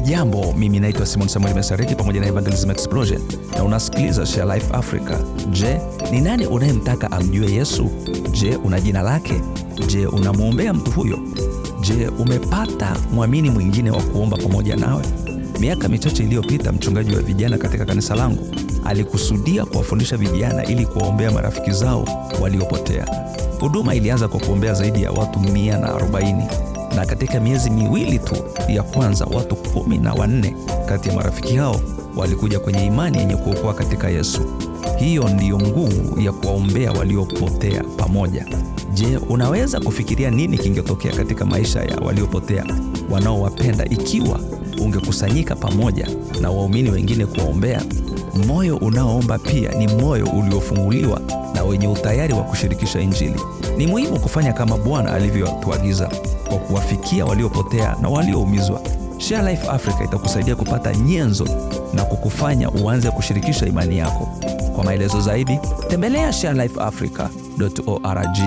Hujambo, mimi naitwa Simon Samuel Mesareki pamoja na Evangelism Explosion na unasikiliza Share Life Africa. Je, ni nani unayemtaka amjue Yesu? Je, una jina lake? Je, unamwombea mtu huyo? Je, umepata mwamini mwingine wa kuomba pamoja nawe? Miaka michache iliyopita, mchungaji wa vijana katika kanisa langu alikusudia kuwafundisha vijana ili kuwaombea marafiki zao waliopotea. Huduma ilianza kwa kuombea zaidi ya watu 140 na katika miezi miwili tu ya kwanza watu kumi na wanne kati ya marafiki hao walikuja kwenye imani yenye kuokoa katika Yesu. Hiyo ndiyo nguvu ya kuwaombea waliopotea pamoja. Je, unaweza kufikiria nini kingetokea katika maisha ya waliopotea wanaowapenda ikiwa ungekusanyika pamoja na waumini wengine kuwaombea? Moyo unaoomba pia ni moyo uliofunguliwa na wenye utayari wa kushirikisha Injili. Ni muhimu kufanya kama Bwana alivyotuagiza kwa kuwafikia waliopotea na walioumizwa. Share Life Africa itakusaidia kupata nyenzo na kukufanya uanze kushirikisha imani yako. Kwa maelezo zaidi, tembelea sharelifeafrica.org.